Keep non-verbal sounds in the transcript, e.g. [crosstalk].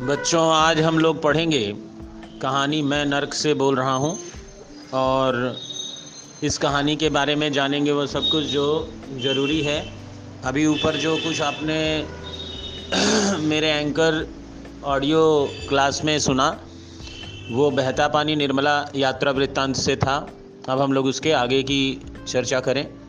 बच्चों, आज हम लोग पढ़ेंगे कहानी मैं नर्क से बोल रहा हूँ और इस कहानी के बारे में जानेंगे वो सब कुछ जो ज़रूरी है। अभी ऊपर जो कुछ आपने [clears throat] मेरे एंकर ऑडियो क्लास में सुना, वो बहता पानी निर्मला यात्रा वृत्तांत से था। अब हम लोग उसके आगे की चर्चा करें।